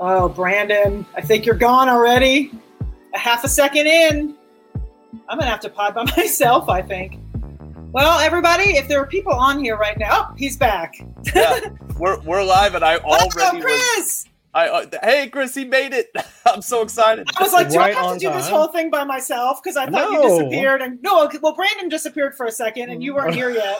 Oh, Brandon, I think you're gone already. A half a second in. I'm gonna have to pod by myself, I think. Well, everybody, if there are people on here right now, oh, he's back. yeah, we're, we're live, and I already oh, Chris. Was, I, uh, hey, Chris, he made it! I'm so excited. I was like, do right I have to do time. this whole thing by myself? Because I thought no. you disappeared, and no, well, Brandon disappeared for a second, and you weren't here yet.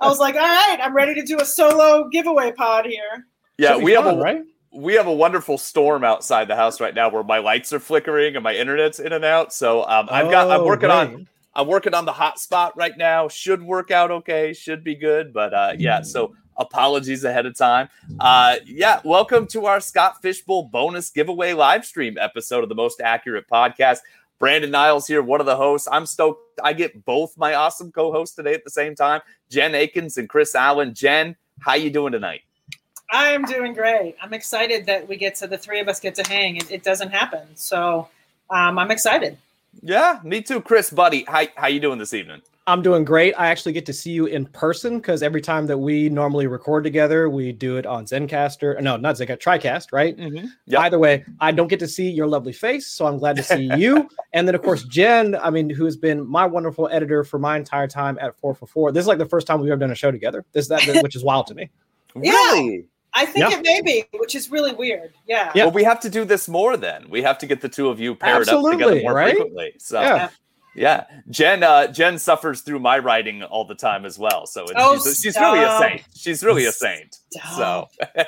I was like, all right, I'm ready to do a solo giveaway pod here. Yeah, we fun, have a right we have a wonderful storm outside the house right now where my lights are flickering and my internet's in and out. So um, I've got I'm oh, working on I'm working on the hotspot right now. Should work out okay. Should be good. But uh, yeah, so apologies ahead of time. Uh, yeah, welcome to our Scott Fishbowl bonus giveaway live stream episode of the Most Accurate Podcast. Brandon Niles here, one of the hosts. I'm stoked. I get both my awesome co-hosts today at the same time, Jen Eakins and Chris Allen. Jen, how you doing tonight? I am doing great. I'm excited that we get to the three of us get to hang. It, it doesn't happen, so um, I'm excited. Yeah, me too, Chris, buddy. How how you doing this evening? I'm doing great. I actually get to see you in person because every time that we normally record together, we do it on ZenCaster. No, not Zencastr, TriCast, right? Mm-hmm. Yep. Either way, I don't get to see your lovely face, so I'm glad to see you. and then, of course, Jen. I mean, who has been my wonderful editor for my entire time at Four for Four. This is like the first time we've ever done a show together. This that which is wild to me. Really? I think it may be, which is really weird. Yeah. yeah. Well, we have to do this more then. We have to get the two of you paired Absolutely, up together more right? frequently. So yeah. Yeah, Jen. Uh, Jen suffers through my writing all the time as well. So oh, she's, she's, really a saint. She's really a saint. Stop. So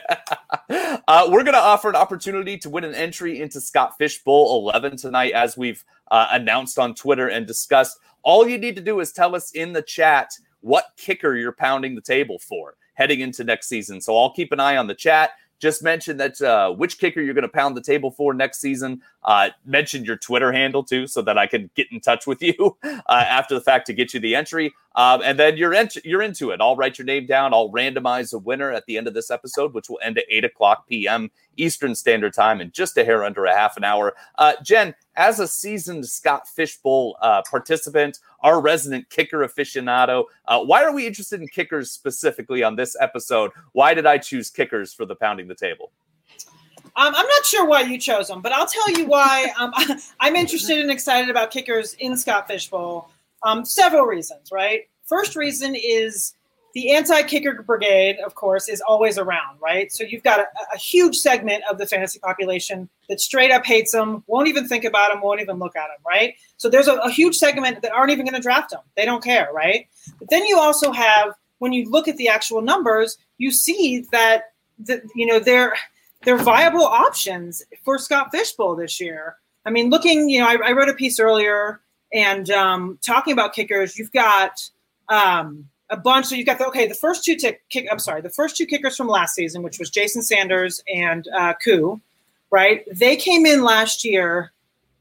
uh, we're going to offer an opportunity to win an entry into Scott Fish Bowl 11 tonight, as we've uh, announced on Twitter and discussed. All you need to do is tell us in the chat what kicker you're pounding the table for heading into next season. So I'll keep an eye on the chat. Just mention that uh, which kicker you're going to pound the table for next season. Uh, mention your Twitter handle too, so that I can get in touch with you uh, after the fact to get you the entry. Um, and then you're ent- you're into it. I'll write your name down. I'll randomize a winner at the end of this episode, which will end at eight o'clock p.m. Eastern Standard Time in just a hair under a half an hour. Uh, Jen, as a seasoned Scott Fishbowl uh, participant, our resident kicker aficionado, uh, why are we interested in kickers specifically on this episode? Why did I choose kickers for the pounding the table? Um, I'm not sure why you chose them, but I'll tell you why um, I'm interested and excited about kickers in Scott Fishbowl. Um, several reasons, right? First reason is the anti-kicker brigade, of course, is always around, right? So you've got a, a, huge segment of the fantasy population that straight up hates them, won't even think about them, won't even look at them, right? So there's a, a huge segment that aren't even going to draft them. They don't care, right? But then you also have, when you look at the actual numbers, you see that the, you know they're they're viable options for Scott Fishbowl this year. I mean, looking, you know, I, I wrote a piece earlier and um, talking about kickers. You've got um, a bunch. So you've got the okay, the first two tick kick. I'm sorry, the first two kickers from last season, which was Jason Sanders and uh, Koo, right? They came in last year,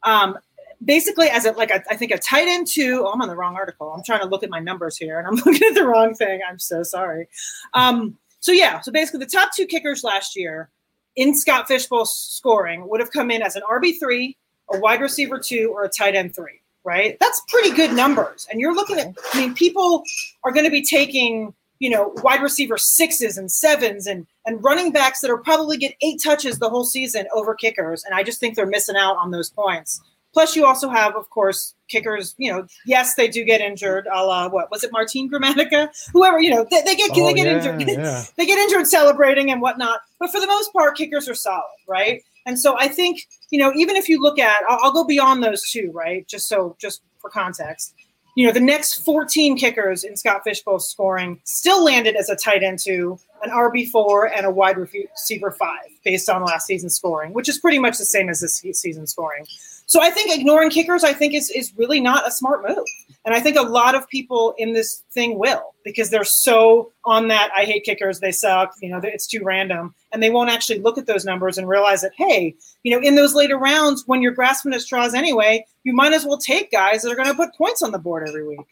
um, basically as a like a, I think a tight end two. Oh, I'm on the wrong article. I'm trying to look at my numbers here, and I'm looking at the wrong thing. I'm so sorry. Um, so yeah, so basically the top two kickers last year in Scott Fishbowl scoring would have come in as an RB three, a wide receiver two, or a tight end three right? That's pretty good numbers. And you're looking at, I mean, people are going to be taking, you know, wide receiver sixes and sevens and and running backs that are probably get eight touches the whole season over kickers. And I just think they're missing out on those points. Plus, you also have, of course, kickers. You know, yes, they do get injured. A la what was it, Martin Gramatica? Whoever, you know, they, they get oh, they get yeah, injured. Yeah. they get injured celebrating and whatnot. But for the most part, kickers are solid, right? And so I think, you know, even if you look at, I'll, I'll, go beyond those two, right? Just so, just for context, you know, the next 14 kickers in Scott Fishbowl scoring still landed as a tight end two, an RB4, and a wide receiver five based on last season's scoring, which is pretty much the same as this season's scoring. So I think ignoring kickers, I think is is really not a smart move. And I think a lot of people in this thing will because they're so on that I hate kickers, they suck, you know, it's too random. And they won't actually look at those numbers and realize that, hey, you know, in those later rounds when you're grasping at straws anyway, you might as well take guys that are going to put points on the board every week.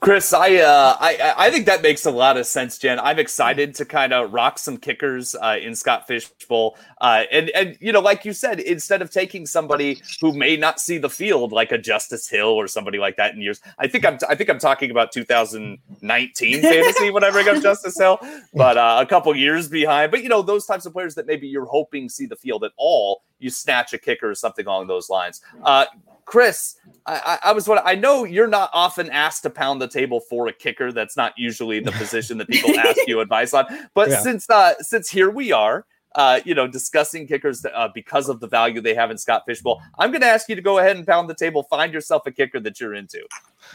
Chris, I, uh, I I think that makes a lot of sense, Jen. I'm excited to kind of rock some kickers uh, in Scott Fish Bowl, uh, and and you know, like you said, instead of taking somebody who may not see the field, like a Justice Hill or somebody like that in years, I think I'm I think I'm talking about 2019 fantasy when I bring up Justice Hill, but uh, a couple years behind. But you know, those types of players that maybe you're hoping see the field at all, you snatch a kicker or something along those lines. Uh, Chris, I, I, was what I know you're not often asked to pound the table for a kicker. That's not usually the position that people ask you advice on. But yeah. since uh, since here we are, uh, you know, discussing kickers uh, because of the value they have in Scott Fish Bowl, I'm going to ask you to go ahead and pound the table. Find yourself a kicker that you're into.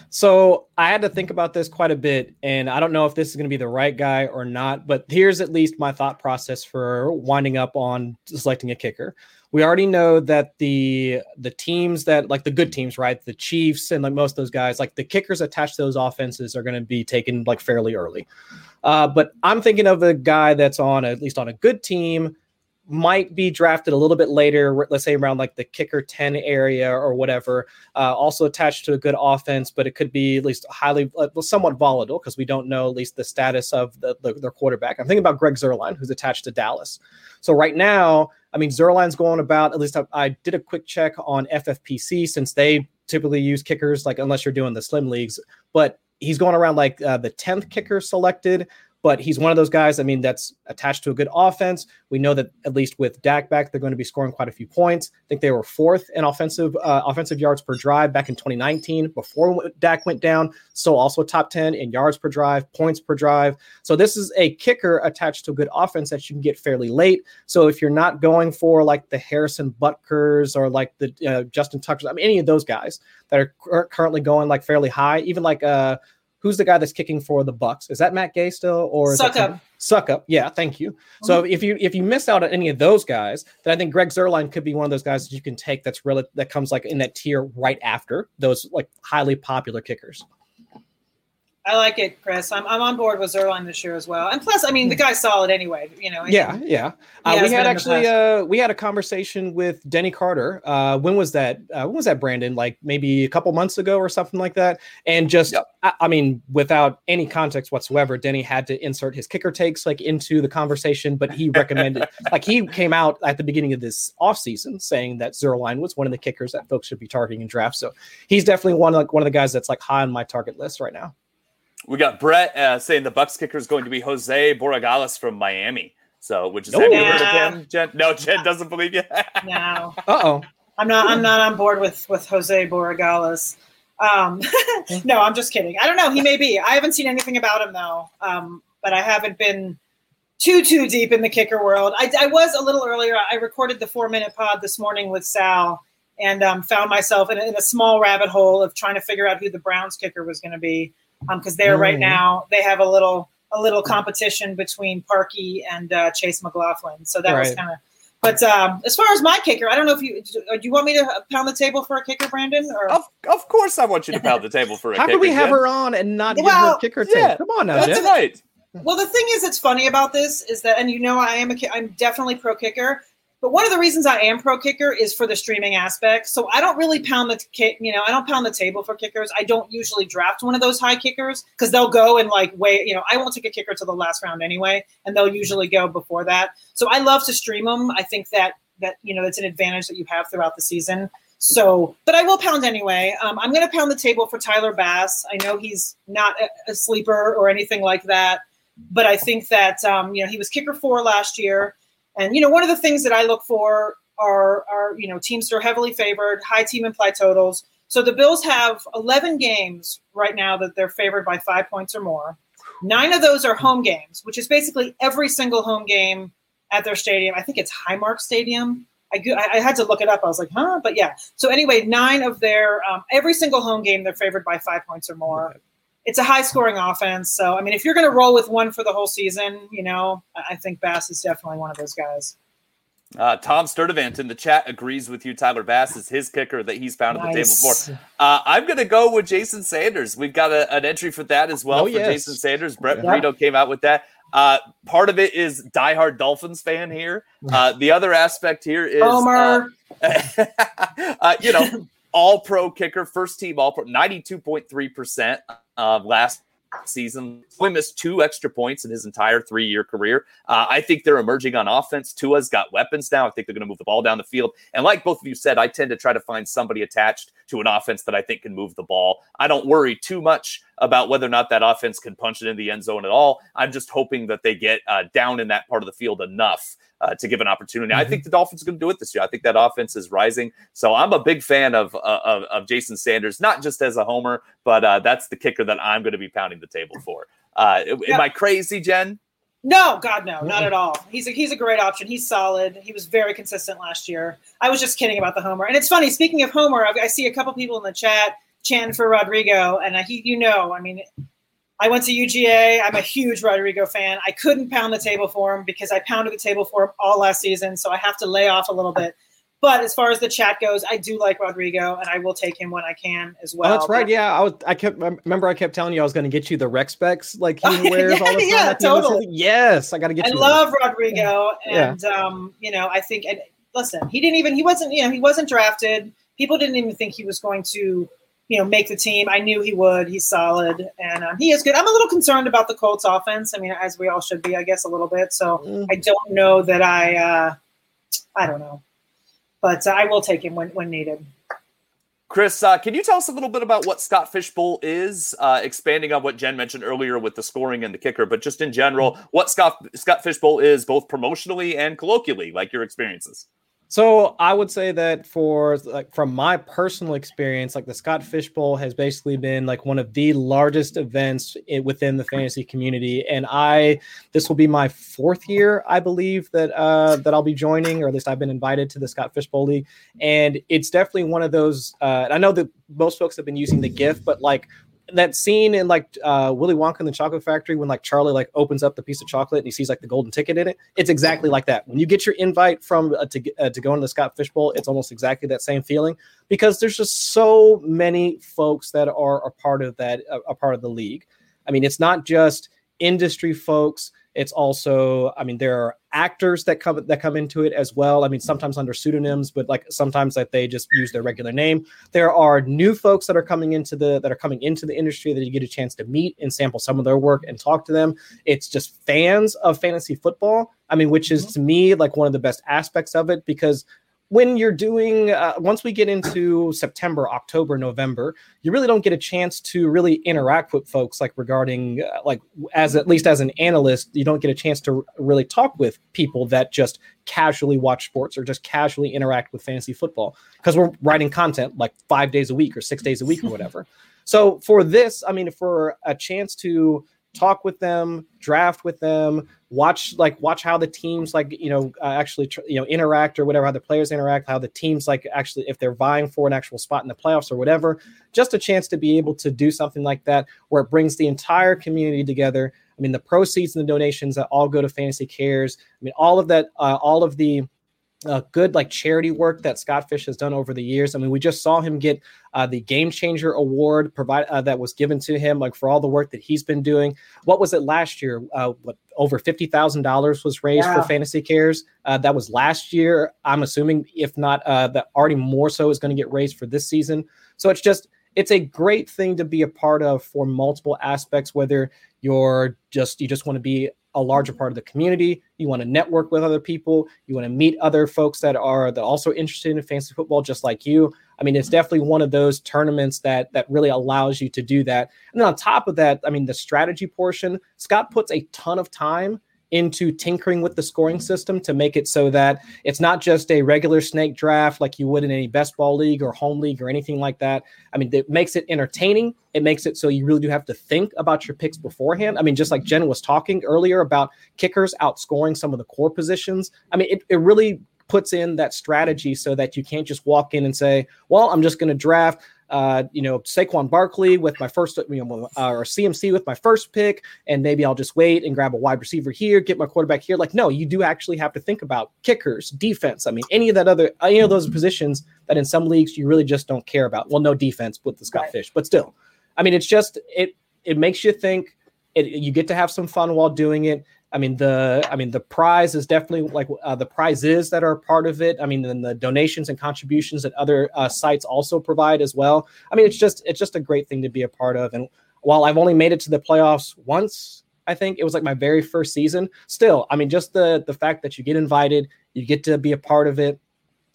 So I had to think about this quite a bit, and I don't know if this is going to be the right guy or not. But here's at least my thought process for winding up on selecting a kicker we already know that the the teams that like the good teams, right? The Chiefs and like most of those guys, like the kickers attached to those offenses are going to be taken like fairly early. Uh, but I'm thinking of a guy that's on at least on a good team might be drafted a little bit later, let's say around like the kicker 10 area or whatever, uh, also attached to a good offense, but it could be at least highly, uh, somewhat volatile because we don't know at least the status of the, the, their quarterback. I'm thinking about Greg Zuerlein, who's attached to Dallas. So right now, I mean, Zuerlein's going about, at least I, I did a quick check on FFPC since they typically use kickers, like unless you're doing the slim leagues, but he's going around like uh, the 10th kicker selected but he's one of those guys. I mean, that's attached to a good offense. We know that at least with Dak back, they're going to be scoring quite a few points. I think they were fourth in offensive uh, offensive yards per drive back in 2019 before Dak went down. So also top 10 in yards per drive, points per drive. So this is a kicker attached to a good offense that you can get fairly late. So if you're not going for like the Harrison Butkers or like the uh, Justin Tuckers, I mean any of those guys that are currently going like fairly high, even like uh who's the guy that's kicking for the Bucs? Is that Matt Gay still or Succop? Suck up. Yeah, thank you. Mm-hmm. So if you if you miss out on any of those guys, then I think Greg Zuerlein could be one of those guys that you can take that's really that comes like in that tier right after those like highly popular kickers. I like it, Chris. I'm, I'm on board with Zuerlein this year as well. And plus, I mean, the guy's solid anyway. You know. Yeah, yeah. Uh, we had actually uh, we had a conversation with Denny Carter. Uh, when was that? Uh, when was that, Brandon? Like maybe a couple months ago or something like that. And just, yep. I, I, mean, without any context whatsoever, Denny had to insert his kicker takes like into the conversation. But he recommended, like, he came out at the beginning of this offseason saying that Zuerlein was one of the kickers that folks should be targeting in draft. So he's definitely one like one of the guys that's like high on my target list right now. We got Brett uh, saying the Bucs kicker is going to be Jose Borregales from Miami. So, which is have you heard of him, Jen? No, Jen doesn't believe you. no. Uh oh. I'm not. I'm not on board with with Jose Borregales. Um, no, I'm just kidding. I don't know. He may be. I haven't seen anything about him though. Um, but I haven't been too too deep in the kicker world. I, I was a little earlier. I recorded the four minute pod this morning with Sal and um, found myself in a, in a small rabbit hole of trying to figure out who the Browns kicker was going to be because um, they're mm. right now they have a little a little competition between Parkey and uh, Chase McLaughlin. So that right. was kind of. But um, as far as my kicker, I don't know if you do. You want me to pound the table for a kicker, Brandon? Or of, of course, I want you to pound the table for a. Kicker. How kicker, can we have Jen? her on and not well, give her a kicker? Yeah, Come on now, that's Jen. right. Well, the thing is, it's funny about this is that, and you know, I am a, I'm definitely pro kicker. But one of the reasons I am pro kicker is for the streaming aspect. So I don't really pound the kick, you know, I don't pound the table for kickers. I don't usually draft one of those high kickers because they'll go and like wait, you know, I won't take a kicker to the last round anyway, and they'll usually go before that. So I love to stream them. I think that that you know that's an advantage that you have throughout the season. So, but I will pound anyway. Um, I'm going to pound the table for Tyler Bass. I know he's not a, a sleeper or anything like that, but I think that um, you know he was kicker four last year. And you know, one of the things that I look for are are you know teams that are heavily favored, high team implied totals. So the Bills have 11 games right now that they're favored by five points or more. Nine of those are home games, which is basically every single home game at their stadium. I think it's Highmark Stadium. I, I had to look it up. I was like, huh? But yeah. So anyway, nine of their um, every single home game they're favored by five points or more it's a high scoring offense. So, I mean, if you're going to roll with one for the whole season, you know, I think Bass is definitely one of those guys. Uh, Tom Sturdivant in the chat agrees with you. Tyler Bass is his kicker that he's found nice. at the table before. Uh, I'm going to go with Jason Sanders. We've got a, an entry for that as well oh, for yes. Jason Sanders. Brett yeah. Brito came out with that. Uh, part of it is diehard Dolphins fan here. Uh, the other aspect here is Homer. Uh, uh, you know, all pro kicker, first team all pro, 92.3%. uh, last season. Only missed two extra points in his entire three year career. Uh, I think they're emerging on offense. Tua's got weapons now. I think they're going to move the ball down the field. And like both of you said, I tend to try to find somebody attached to an offense that I think can move the ball. I don't worry too much about whether or not that offense can punch it in the end zone at all. I'm just hoping that they get uh, down in that part of the field enough uh, to give an opportunity. Mm-hmm. I think the Dolphins are going to do it this year. I think that offense is rising. So I'm a big fan of uh, of, of, Jason Sanders, not just as a homer, but uh, that's the kicker that I'm going to be pounding the table for. Uh, yeah. Am I crazy, Jen? No, God, no, not at all. He's a, he's a great option. He's solid. He was very consistent last year. I was just kidding about the homer. And it's funny. Speaking of homer, I, I see a couple people in the chat chanting for Rodrigo, and he, you know, I mean, I went to UGA. I'm a huge Rodrigo fan. I couldn't pound the table for him because I pounded the table for him all last season, so I have to lay off a little bit. But as far as the chat goes, I do like Rodrigo, and I will take him when I can as well. Oh, that's right. But, yeah, I was. I kept remember. I kept telling you I was going to get you the rec specs like he wears yeah, all the time. Yeah, totally. Yes, I got to get. I you. I love Rodrigo, and yeah. um, you know, I think. And listen, he didn't even. He wasn't. You know, he wasn't drafted. People didn't even think he was going to you know, make the team. I knew he would. He's solid, and um, he is good. I'm a little concerned about the Colts offense. I mean, as we all should be, I guess, a little bit. So mm. I don't know that I, uh, I don't know, but uh, I will take him when when needed. Chris, uh, can you tell us a little bit about what Scott Fishbowl is? Uh, expanding on what Jen mentioned earlier with the scoring and the kicker, but just in general, what Scott Scott Fishbowl is, both promotionally and colloquially, like your experiences. So I would say that for like from my personal experience, like the Scott Fishbowl has basically been like one of the largest events within the fantasy community, and I this will be my fourth year, I believe that uh, that I'll be joining, or at least I've been invited to the Scott Fishbowl League, and it's definitely one of those. Uh, I know that most folks have been using the GIF, but like that scene in like uh, Willy Wonka in the Chocolate Factory when like Charlie like opens up the piece of chocolate and he sees like the golden ticket in it. It's exactly like that. When you get your invite from uh, to uh, to go into the Scott Fishbowl, it's almost exactly that same feeling because there's just so many folks that are a part of that a, a part of the league. I mean, it's not just industry folks it's also, I mean, there are actors that come that come into it as well. I mean, sometimes under pseudonyms, but like sometimes that they just use their regular name. There are new folks that are coming into the that are coming into the industry that you get a chance to meet and sample some of their work and talk to them. It's just fans of fantasy football. I mean, which is mm-hmm. to me like one of the best aspects of it because when you're doing uh, once we get into september october november you really don't get a chance to really interact with folks like regarding uh, like as at least as an analyst you don't get a chance to really talk with people that just casually watch sports or just casually interact with fantasy football because we're writing content like five days a week or six days a week or whatever. So for this i mean for a chance to talk with them, draft with them, watch like watch how the teams like you know uh, actually tr- you know interact or whatever how the players interact, how the teams like actually if they're vying for an actual spot in the playoffs or whatever. Just a chance to be able to do something like that where it brings the entire community together. I mean, the proceeds and the donations that all go to Fantasy Cares. I mean, all of that, uh, all of the uh, good like charity work that Scott Fish has done over the years. I mean, we just saw him get uh, the Game Changer Award provide uh, that was given to him like for all the work that he's been doing. What was it last year? Uh, what over fifty thousand dollars was raised yeah. for Fantasy Cares. Uh, that was last year. I'm assuming if not, uh, that already more so is going to get raised for this season. So it's just it's a great thing to be a part of for multiple aspects. Whether you're just you just want to be a larger part of the community. You want to network with other people. You want to meet other folks that are that also interested in fantasy football, just like you. I mean, it's mm-hmm. definitely one of those tournaments that that really allows you to do that. And then on top of that, I mean, the strategy portion, Scott puts a ton of time into tinkering with the scoring system to make it so that it's not just a regular snake draft like you would in any best ball league or home league or anything like that. I mean, it makes it entertaining. It makes it so you really do have to think about your picks beforehand. I mean, just like Jen was talking earlier about kickers outscoring some of the core positions. I mean, it, it really puts in that strategy so that you can't just walk in and say, well, I'm just going to draft uh, you know, Saquon Barkley with my first, you know, uh, or CMC with my first pick, and maybe I'll just wait and grab a wide receiver here, get my quarterback here. Like, no, you do actually have to think about kickers, defense. I mean, any of that other, any of those positions that in some leagues you really just don't care about. Well, no defense with the Scott right. Fish, but still, I mean, it's just it it makes you think. It, you get to have some fun while doing it. I mean the I mean the prize is definitely like uh, the prizes that are part of it. I mean then the donations and contributions that other uh, sites also provide as well. I mean it's just it's just a great thing to be a part of and while I've only made it to the playoffs once, I think it was like my very first season. Still, I mean, just the the fact that you get invited, you get to be a part of it,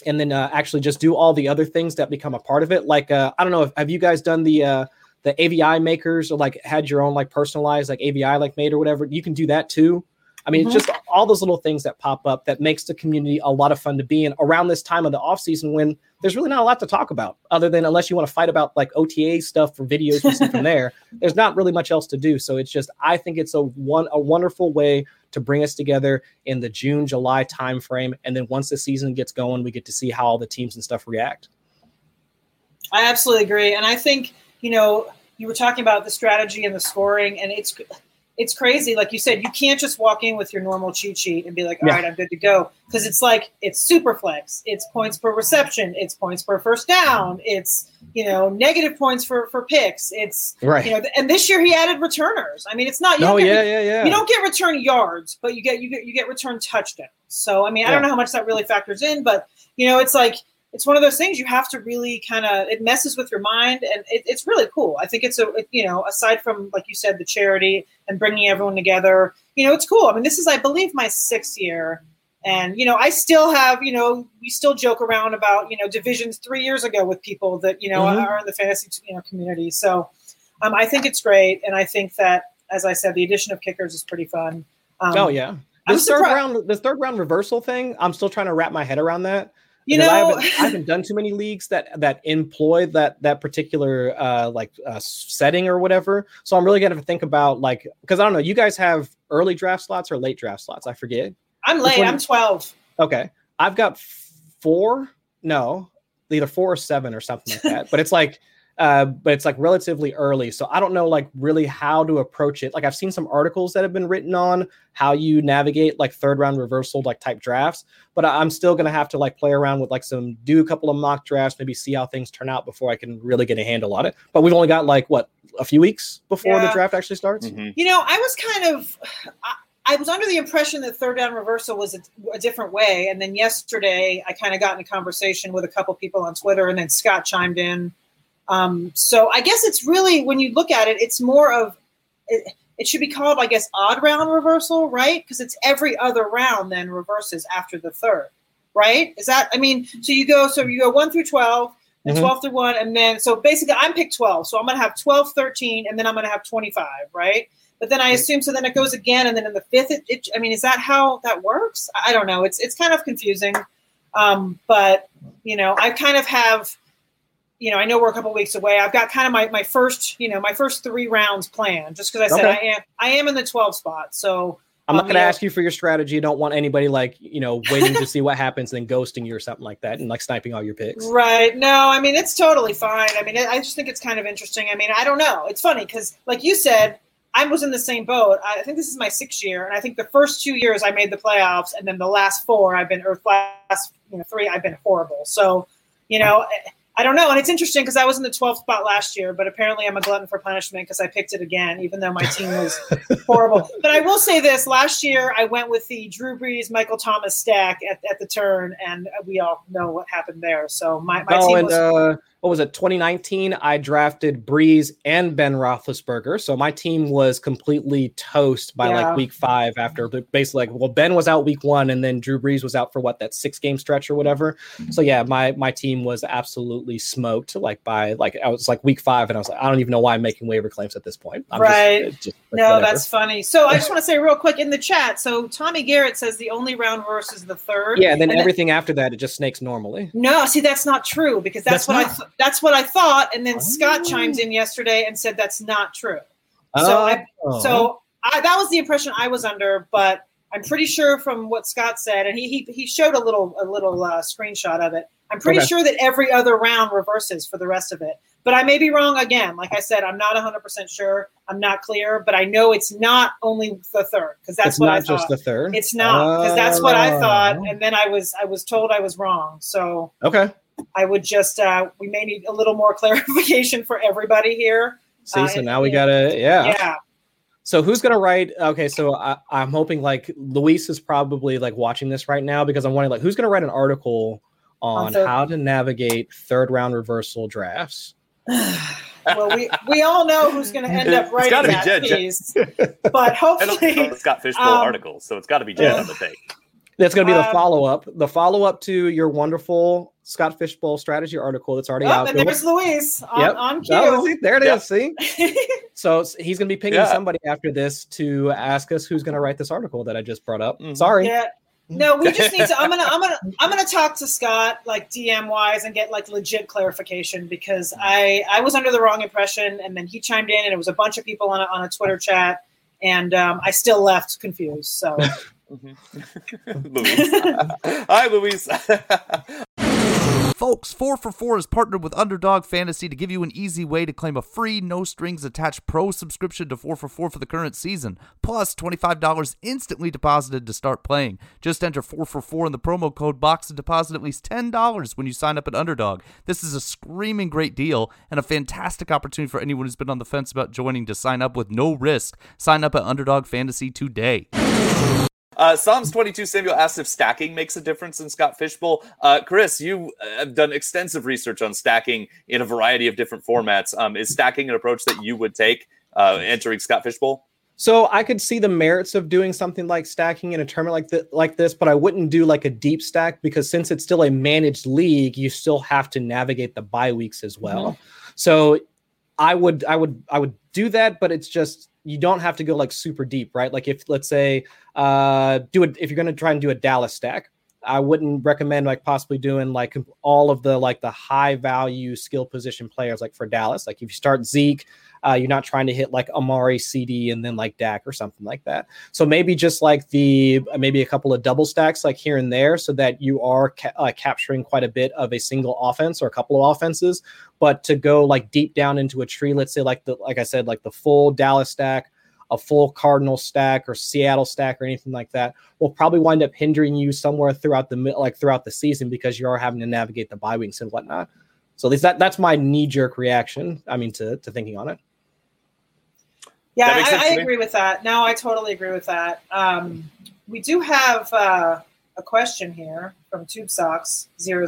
and then uh, actually just do all the other things that become a part of it. Like uh, I don't know, if, have you guys done the uh, the AVI makers or like had your own like personalized like AVI like made or whatever? You can do that too. I mean, mm-hmm. it's just all those little things that pop up that makes the community a lot of fun to be in around this time of the off season when there's really not a lot to talk about other than unless you want to fight about like OTA stuff for videos we see from there. There's not really much else to do. So it's just I think it's a one a wonderful way to bring us together in the June July timeframe, and then once the season gets going, we get to see how all the teams and stuff react. I absolutely agree, and I think you know you were talking about the strategy and the scoring, and it's it's crazy. Like you said, you can't just walk in with your normal cheat sheet and be like, "All yeah. right, I'm good to go." Because it's like it's super flex. It's points per reception. It's points per first down. It's you know negative points for for picks. It's right. You know, and this year he added returners. I mean, it's not. You oh yeah, yeah, yeah. You don't get return yards, but you get you get you get return touchdowns. So I mean, I don't know how much that really factors in, but you know, it's like it's one of those things you have to really kind of it messes with your mind and it, it's really cool. I think it's a you know aside from like you said the charity and bringing everyone together you know it's cool. I mean this is i believe my sixth year and you know i still have you know we still joke around about you know divisions three years ago with people that you know mm-hmm. are in the fantasy you know community. So um, i think it's great and i think that as i said the addition of kickers is pretty fun. Um, oh yeah. This third round the third round reversal thing i'm still trying to wrap my head around that you know, I haven't, I haven't, done too many leagues that that employ that that particular uh, like uh, setting or whatever. So I'm really gonna think about like because I don't know. You guys have early draft slots or late draft slots? I forget. I'm late. I'm 12. Okay, I've got four. No, either four or seven or something like that. but it's like uh, but it's like relatively early. So I don't know like really how to approach it. Like I've seen some articles that have been written on how you navigate like third round reversal like type drafts, but I'm still gonna have to like play around with like some do a couple of mock drafts, maybe see how things turn out before I can really get a handle on it. But we've only got like what a few weeks before yeah. the draft actually starts. Mm-hmm. You know, I was kind of. I- I was under the impression that third down reversal was a, a different way. And then yesterday, I kind of got in a conversation with a couple people on Twitter, and then Scott chimed in um, so I guess it's really when you look at it, it's more of it, it should be called, I guess, odd round reversal, right? Because it's every other round then reverses after the third, right? Is that I mean, so you go so you go one through twelve. And mm-hmm. 12 through 1 and then so basically i'm picked 12 so i'm going to have 12 13 and then i'm going to have 25 right but then i assume so then it goes again and then in the fifth it, it, i mean is that how that works i don't know it's it's kind of confusing um, but you know i kind of have you know, I know we're a couple weeks away. I've got kind of my, my first, you know, my first three rounds planned just because I said okay. I am I am in the 12 spot. So I'm not um, going to ask you for your strategy. I don't want anybody like, you know, waiting to see what happens and then ghosting you or something like that and like sniping all your picks. Right. No, I mean, it's totally fine. I mean, I just think it's kind of interesting. I mean, I don't know. It's funny because, like you said, I was in the same boat. I think this is my sixth year. And I think the first two years I made the playoffs. And then the last four, I've been, or last you know, three, I've been horrible. So, you know, I don't know. And it's interesting because I was in the 12th spot last year, but apparently I'm a glutton for punishment because I picked it again, even though my team was horrible. But I will say this last year, I went with the Drew Brees, Michael Thomas stack at, at the turn, and we all know what happened there. So my, my oh, team and, was. Uh, what was it 2019 i drafted brees and ben roethlisberger so my team was completely toast by yeah. like week five after basically like well ben was out week one and then drew brees was out for what that six game stretch or whatever so yeah my my team was absolutely smoked like by like i was like week five and i was like i don't even know why i'm making waiver claims at this point I'm right just, just, like, no whatever. that's funny so i just want to say real quick in the chat so tommy garrett says the only round versus the third yeah and then and everything then, after that it just snakes normally no see that's not true because that's, that's what not. i th- that's what I thought. And then oh. Scott chimed in yesterday and said that's not true. Oh. So, I, so I, that was the impression I was under. But I'm pretty sure from what Scott said, and he he, he showed a little a little uh, screenshot of it. I'm pretty okay. sure that every other round reverses for the rest of it. But I may be wrong again. Like I said, I'm not 100% sure. I'm not clear, but I know it's not only the third because that's it's what I thought. just the third. It's not because that's what I thought, and then I was I was told I was wrong. So okay, I would just uh, we may need a little more clarification for everybody here. See, uh, so now we gotta yeah yeah. So who's gonna write? Okay, so I, am hoping like Luis is probably like watching this right now because I'm wondering like who's gonna write an article on how to navigate third round reversal drafts. well, we, we all know who's going to end up writing that Jen, piece, Jen. but hopefully Scott Fishbowl um, article, so it's got to be Jen yeah. on the take. That's going to be the um, follow up. The follow up to your wonderful Scott Fishbowl strategy article that's already oh, out. And there's Luis on, yep. on cue. Oh, there it yep. is. See, so he's going to be pinging yeah. somebody after this to ask us who's going to write this article that I just brought up. Mm-hmm. Sorry. Yeah. No, we just need to. I'm gonna, I'm gonna, I'm gonna talk to Scott like DM wise and get like legit clarification because I, I was under the wrong impression, and then he chimed in, and it was a bunch of people on a, on a Twitter chat, and um, I still left confused. So Mm-hmm. Louise. Hi, Louise. Folks, 4 for 4 is partnered with Underdog Fantasy to give you an easy way to claim a free, no strings attached pro subscription to 4 for 4 for the current season, plus $25 instantly deposited to start playing. Just enter 4 for 4 in the promo code box and deposit at least $10 when you sign up at Underdog. This is a screaming great deal and a fantastic opportunity for anyone who's been on the fence about joining to sign up with no risk. Sign up at Underdog Fantasy today. Uh, Psalms 22 Samuel asks if stacking makes a difference in Scott Fishbowl. Uh, Chris, you uh, have done extensive research on stacking in a variety of different formats. Um, is stacking an approach that you would take uh, entering Scott Fishbowl? So I could see the merits of doing something like stacking in a tournament like th- like this, but I wouldn't do like a deep stack because since it's still a managed league, you still have to navigate the bye weeks as well. Mm-hmm. So I would I would I would do that, but it's just you don't have to go like super deep, right? Like if let's say uh do it if you're going to try and do a Dallas stack, I wouldn't recommend like possibly doing like all of the like the high value skill position players like for Dallas. Like if you start Zeke, uh, you're not trying to hit like Amari, CD, and then like Dak or something like that. So maybe just like the maybe a couple of double stacks like here and there, so that you are ca- uh, capturing quite a bit of a single offense or a couple of offenses. But to go like deep down into a tree, let's say like the like I said, like the full Dallas stack a full Cardinal stack or Seattle stack or anything like that will probably wind up hindering you somewhere throughout the like throughout the season because you are having to navigate the bye weeks and whatnot. So at least that that's my knee jerk reaction. I mean to to thinking on it. Yeah, I, I agree with that. No, I totally agree with that. Um, we do have uh, a question here from Tube Socks 000.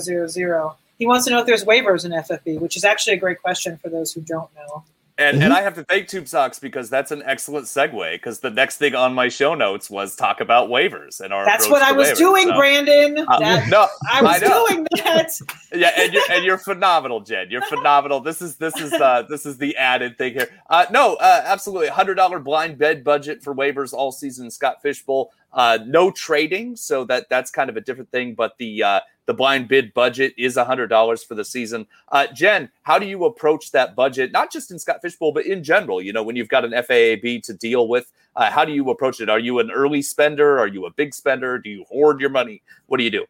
He wants to know if there's waivers in FFB, which is actually a great question for those who don't know. And mm-hmm. and I have to thank Tube Socks because that's an excellent segue. Because the next thing on my show notes was talk about waivers and our. That's what I was waivers, doing, so. Brandon. Uh, no, I was I doing that. yeah, and you're and you're phenomenal, Jen. You're phenomenal. This is this is uh this is the added thing here. Uh, no, uh, absolutely, hundred dollar blind bid budget for waivers all season. Scott Fishbowl. Uh, no trading, so that that's kind of a different thing. But the uh, the blind bid budget is $100 for the season. Uh, Jen, how do you approach that budget, not just in Scott Fishbowl, but in general? You know, when you've got an FAAB to deal with, uh, how do you approach it? Are you an early spender? Are you a big spender? Do you hoard your money? What do you do?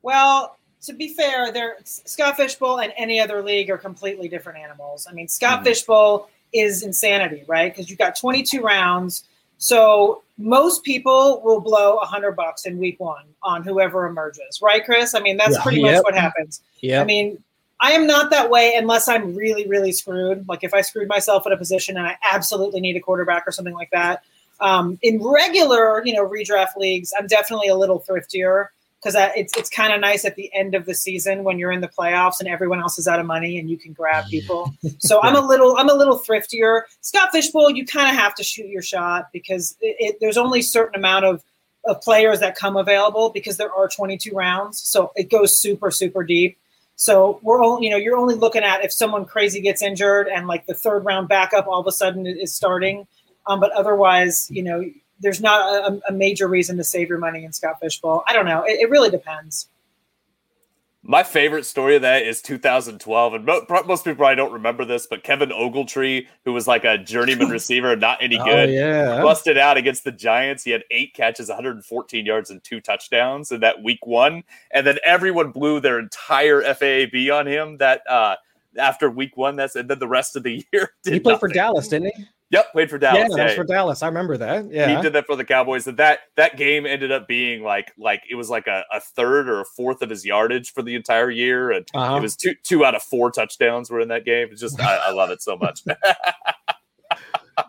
Well, to be fair, there Scott Fishbowl and any other league are completely different animals. I mean, Scott mm-hmm. Fishbowl is insanity, right? Because you've got 22 rounds so most people will blow a hundred bucks in week one on whoever emerges, right, Chris? I mean, that's yeah, pretty yep. much what happens. Yeah. I mean, I am not that way unless I'm really, really screwed. Like if I screwed myself at a position and I absolutely need a quarterback or something like that. Um, in regular, you know, redraft leagues, I'm definitely a little thriftier because it's it's kind of nice at the end of the season when you're in the playoffs and everyone else is out of money and you can grab people. So I'm a little I'm a little thriftier. Scott Fishbowl, you kind of have to shoot your shot because it, it, there's only a certain amount of of players that come available because there are 22 rounds, so it goes super super deep. So we're all you know, you're only looking at if someone crazy gets injured and like the third round backup all of a sudden is starting. Um, but otherwise, you know, there's not a, a, major reason to save your money in Scott Fishbowl. I don't know. It, it, really depends. My favorite story of that is 2012, and most people probably don't remember this, but Kevin Ogletree, who was like a journeyman receiver, not any oh, good, oh, yeah. busted out against the Giants. He had eight catches, 114 yards, and two touchdowns in that week one, and then everyone blew their entire FAAB on him. That uh, after week one, that's and then the rest of the year. he played nothing. for Dallas, didn't he? Yep, played for Dallas. Yeah, yeah. for Dallas. I remember that. Yeah, he did that for the Cowboys. And that that game ended up being like like it was like a, a third or a fourth of his yardage for the entire year, and uh-huh. it was two two out of four touchdowns were in that game. It's just I, I love it so much.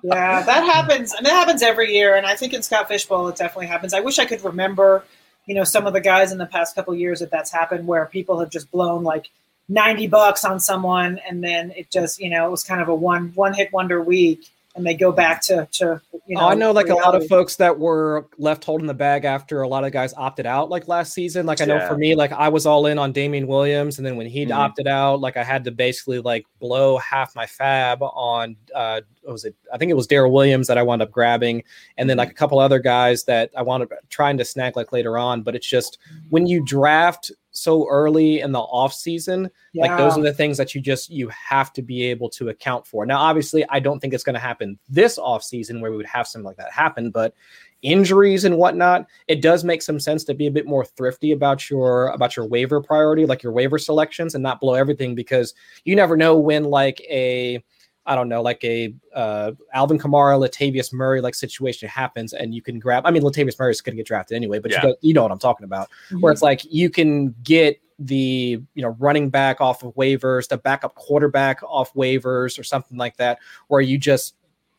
yeah, that happens. and that happens every year, and I think in Scott Fishbowl it definitely happens. I wish I could remember, you know, some of the guys in the past couple years that that's happened where people have just blown like 90 bucks on someone and then it just you know it was kind of a one one hit wonder week and they go back to to you know. Oh, I know like reality. a lot of folks that were left holding the bag after a lot of guys opted out like last season. Like I know yeah. for me, like I was all in on Damien Williams, and then when he mm-hmm. opted out, like I had to basically like blow half my fab on uh was it? I think it was Darrel Williams that I wound up grabbing, and then like mm-hmm. a couple other guys that I wound up trying to snag like later on. But it's just when you draft so early in the off season yeah. like those are the things that you just you have to be able to account for now obviously i don't think it's going to happen this off season where we would have something like that happen but injuries and whatnot it does make some sense to be a bit more thrifty about your about your waiver priority like your waiver selections and not blow everything because you never know when like a I don't know, like a uh, Alvin Kamara, Latavius Murray like situation happens, and you can grab. I mean, Latavius Murray is going to get drafted anyway, but yeah. you, you know what I'm talking about. Mm-hmm. Where it's like you can get the you know running back off of waivers, the backup quarterback off waivers, or something like that, where you just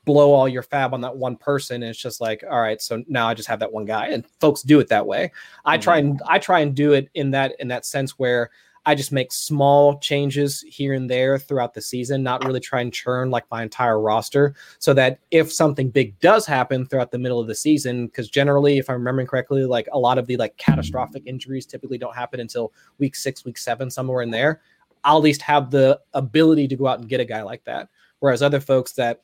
blow all your fab on that one person and it's just like all right so now i just have that one guy and folks do it that way i mm-hmm. try and i try and do it in that in that sense where I just make small changes here and there throughout the season, not really try and churn like my entire roster, so that if something big does happen throughout the middle of the season, because generally, if I'm remembering correctly, like a lot of the like catastrophic injuries typically don't happen until week six, week seven, somewhere in there. I'll at least have the ability to go out and get a guy like that. Whereas other folks that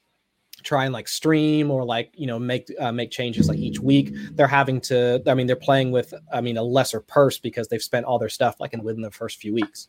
try and like stream or like you know make uh, make changes like each week they're having to i mean they're playing with i mean a lesser purse because they've spent all their stuff like in within the first few weeks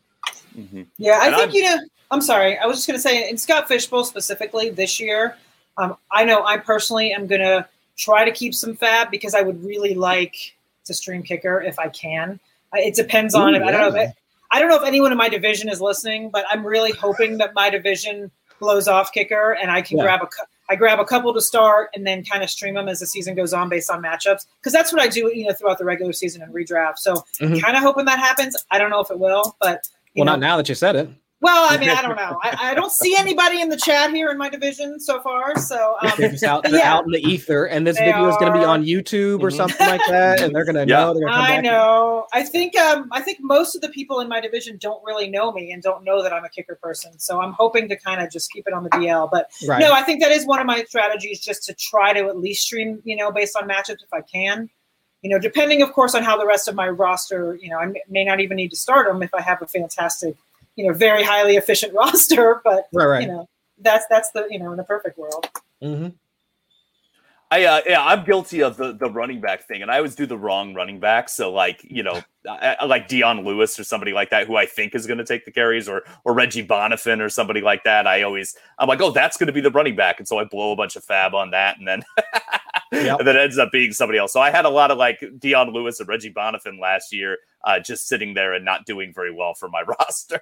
mm-hmm. yeah i and think I'm, you know i'm sorry i was just going to say in scott fishbowl specifically this year um, i know i personally am going to try to keep some fab because i would really like to stream kicker if i can it depends on Ooh, it i don't know if i don't know if anyone in my division is listening but i'm really hoping that my division blows off kicker and i can yeah. grab a I grab a couple to start and then kind of stream them as the season goes on based on matchups because that's what I do, you know, throughout the regular season and redraft. So mm-hmm. kind of hoping that happens. I don't know if it will, but well, know, not now that you said it. Well, I mean, I don't know. I, I, don't see anybody in the chat here in my division so far. So um, they're just out, they're yeah. out in the ether, and this they video is going to be on YouTube or mm-hmm. something like that, and they're going to yeah. know. They're I know. I think um, I think most of the people in my division don't really know me and don't know that I'm a kicker person. So I'm hoping to kind of just keep it on the DL. But right. no, I think that is one of my strategies, just to try to at least stream, you know, based on matchups if I can you know, depending, of course, on how the rest of my roster, you know, I may not even need to start them if I have a fantastic you know very highly efficient roster, but right, right. you know that's that's the you know in the perfect world. Mm-hmm. I uh, yeah, I'm guilty of the the running back thing, and I always do the wrong running back. So like you know, I, I like Dion Lewis or somebody like that, who I think is going to take the carries, or or Reggie Bonnafon or somebody like that. I always I'm like, oh, that's going to be the running back, and so I blow a bunch of fab on that, and then yep. and then ends up being somebody else. So I had a lot of like Dion Lewis and Reggie Bonnafon last year, uh, just sitting there and not doing very well for my roster.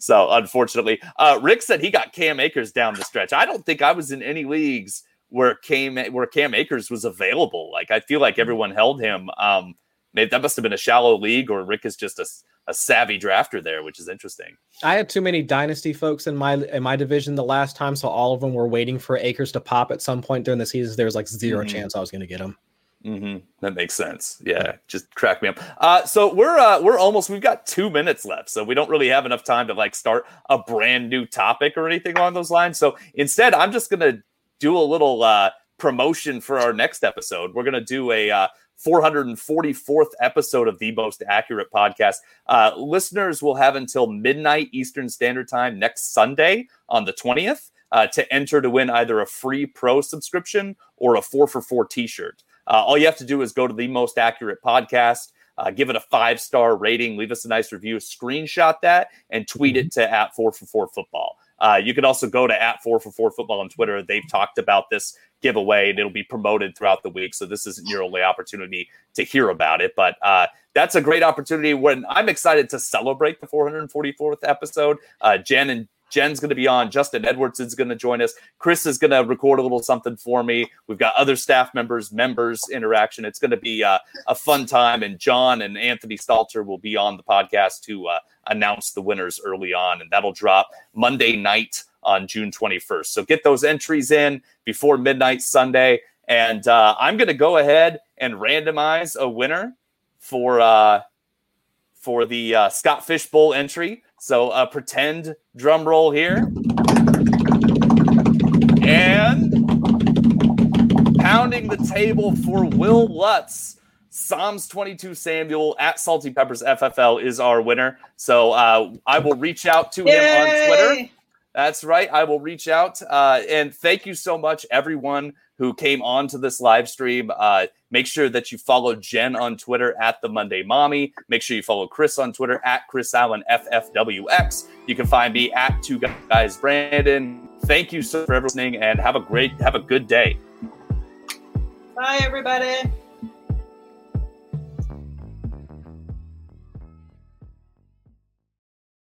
so unfortunately, uh, Rick said he got Cam Akers down the stretch. I don't think I was in any leagues where Cam where Cam Akers was available. Like I feel like everyone held him. Um, maybe that must have been a shallow league, or Rick is just a, a savvy drafter there, which is interesting. I had too many dynasty folks in my in my division the last time, so all of them were waiting for Akers to pop at some point during the season. There was like 0 mm-hmm. chance I was going to get him. Mm-hmm. That makes sense. Yeah, just crack me up. Uh, so we're uh, we're almost we've got two minutes left, so we don't really have enough time to like start a brand new topic or anything along those lines. So instead, I'm just gonna do a little uh, promotion for our next episode. We're gonna do a uh, 444th episode of the most accurate podcast. Uh, listeners will have until midnight Eastern Standard Time next Sunday on the 20th uh, to enter to win either a free pro subscription or a four for four t-shirt. Uh, all you have to do is go to the most accurate podcast, uh, give it a five star rating, leave us a nice review, screenshot that, and tweet it mm-hmm. to at four for four football. Uh, you can also go to at four for four football on Twitter. They've talked about this giveaway and it'll be promoted throughout the week. So this isn't your only opportunity to hear about it, but uh, that's a great opportunity when I'm excited to celebrate the 444th episode. Uh, Jen and Jen's going to be on. Justin Edwards is going to join us. Chris is going to record a little something for me. We've got other staff members, members interaction. It's going to be uh, a fun time. And John and Anthony Stalter will be on the podcast to uh, announce the winners early on. And that'll drop Monday night on June 21st. So get those entries in before midnight Sunday. And uh, I'm going to go ahead and randomize a winner for uh, for the uh, Scott Fishbowl entry. So uh, pretend drum roll here. And pounding the table for Wil Lutz. Psalms 22 Samuel at Salty Peppers FFL is our winner. So uh, I will reach out to Yay! him on Twitter. That's right. I will reach out. Uh, and thank you so much, everyone who came on to this live stream. Uh, make sure that you follow Jen on Twitter at the Monday Mommy. Make sure you follow Chris on Twitter at Chris Allen FFWX. You can find me at Two Guys Brandon. Thank you so for listening and have a great, have a good day. Bye, everybody.